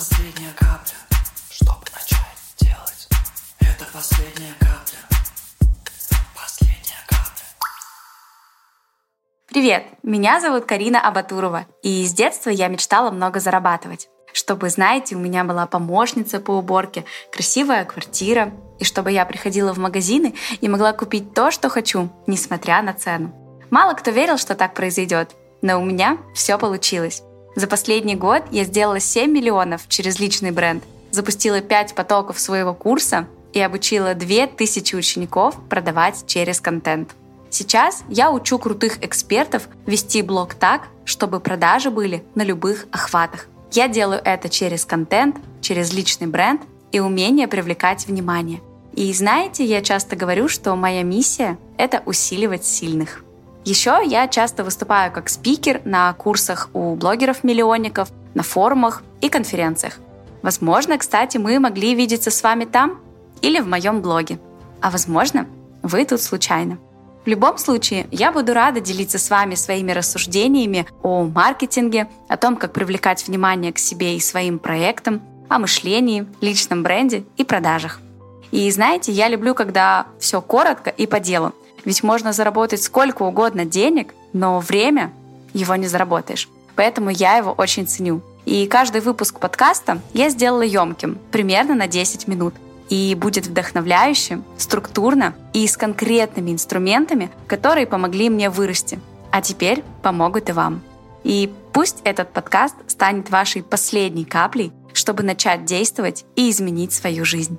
последняя капля, чтобы начать делать. Это последняя капля. Последняя капля. Привет, меня зовут Карина Абатурова, и с детства я мечтала много зарабатывать. Чтобы, знаете, у меня была помощница по уборке, красивая квартира, и чтобы я приходила в магазины и могла купить то, что хочу, несмотря на цену. Мало кто верил, что так произойдет, но у меня все получилось. За последний год я сделала 7 миллионов через личный бренд, запустила 5 потоков своего курса и обучила 2000 учеников продавать через контент. Сейчас я учу крутых экспертов вести блог так, чтобы продажи были на любых охватах. Я делаю это через контент, через личный бренд и умение привлекать внимание. И знаете, я часто говорю, что моя миссия — это усиливать сильных. Еще я часто выступаю как спикер на курсах у блогеров-миллионников, на форумах и конференциях. Возможно, кстати, мы могли видеться с вами там или в моем блоге. А возможно, вы тут случайно. В любом случае, я буду рада делиться с вами своими рассуждениями о маркетинге, о том, как привлекать внимание к себе и своим проектам, о мышлении, личном бренде и продажах. И знаете, я люблю, когда все коротко и по делу. Ведь можно заработать сколько угодно денег, но время его не заработаешь. Поэтому я его очень ценю. И каждый выпуск подкаста я сделала емким, примерно на 10 минут. И будет вдохновляющим, структурно и с конкретными инструментами, которые помогли мне вырасти. А теперь помогут и вам. И пусть этот подкаст станет вашей последней каплей, чтобы начать действовать и изменить свою жизнь.